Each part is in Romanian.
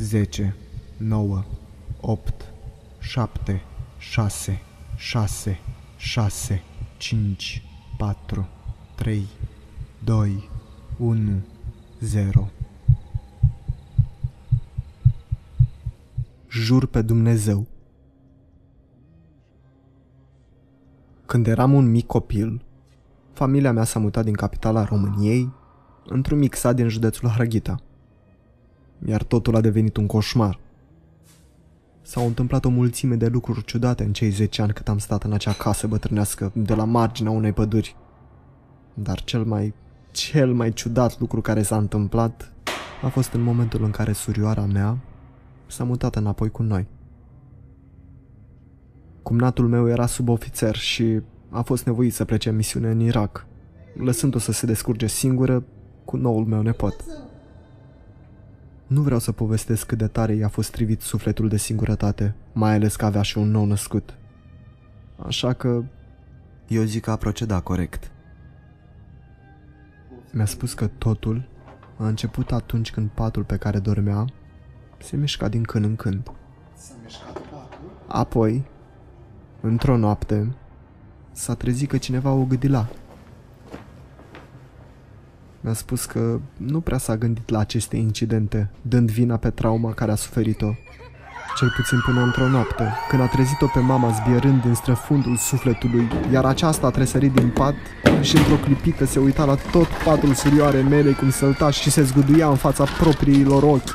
10, 9, 8, 7, 6, 6, 6, 5, 4, 3, 2, 1, 0. Jur pe Dumnezeu. Când eram un mic copil, familia mea s-a mutat din capitala României într-un mic sat din județul Harghita. Iar totul a devenit un coșmar. S-au întâmplat o mulțime de lucruri ciudate în cei 10 ani cât am stat în acea casă bătrânească de la marginea unei păduri. Dar cel mai, cel mai ciudat lucru care s-a întâmplat a fost în momentul în care surioara mea s-a mutat înapoi cu noi. Cumnatul meu era subofițer și a fost nevoit să plece în misiune în Irak, lăsând-o să se descurge singură cu noul meu nepot. Nu vreau să povestesc cât de tare i-a fost trivit sufletul de singurătate, mai ales că avea și un nou născut. Așa că eu zic că a procedat corect. Mi-a spus că totul a început atunci când patul pe care dormea se mișca din când în când. Apoi, într-o noapte, s-a trezit că cineva o gâdila. Mi-a spus că nu prea s-a gândit la aceste incidente, dând vina pe trauma care a suferit-o. Cel puțin până într-o noapte, când a trezit-o pe mama zbierând din străfundul sufletului, iar aceasta a tresărit din pat și într-o clipită se uita la tot patul surioare mele cum sălta și se zguduia în fața propriilor ochi.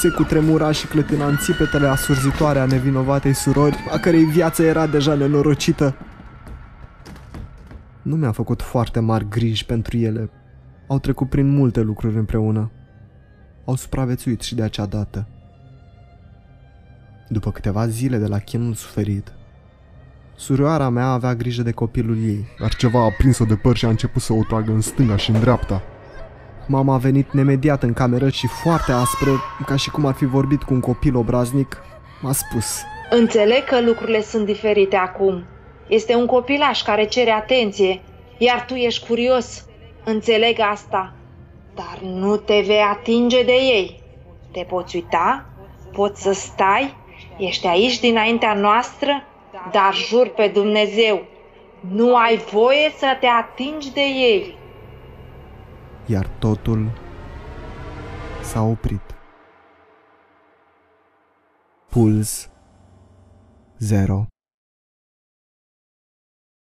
Se cutremura și clătina în țipetele asurzitoare a nevinovatei surori, a cărei viață era deja nenorocită. Nu mi-a făcut foarte mari griji pentru ele. Au trecut prin multe lucruri împreună. Au supraviețuit și de acea dată. După câteva zile de la chinul suferit, surioara mea avea grijă de copilul ei, dar ceva a prins-o de păr și a început să o tragă în stânga și în dreapta. Mama a venit nemediat în cameră și foarte aspră, ca și cum ar fi vorbit cu un copil obraznic, m-a spus Înțeleg că lucrurile sunt diferite acum. Este un copilaș care cere atenție, iar tu ești curios. Înțeleg asta, dar nu te vei atinge de ei. Te poți uita, poți să stai, ești aici dinaintea noastră, dar jur pe Dumnezeu, nu ai voie să te atingi de ei. iar totul s-a oprit. Puls 0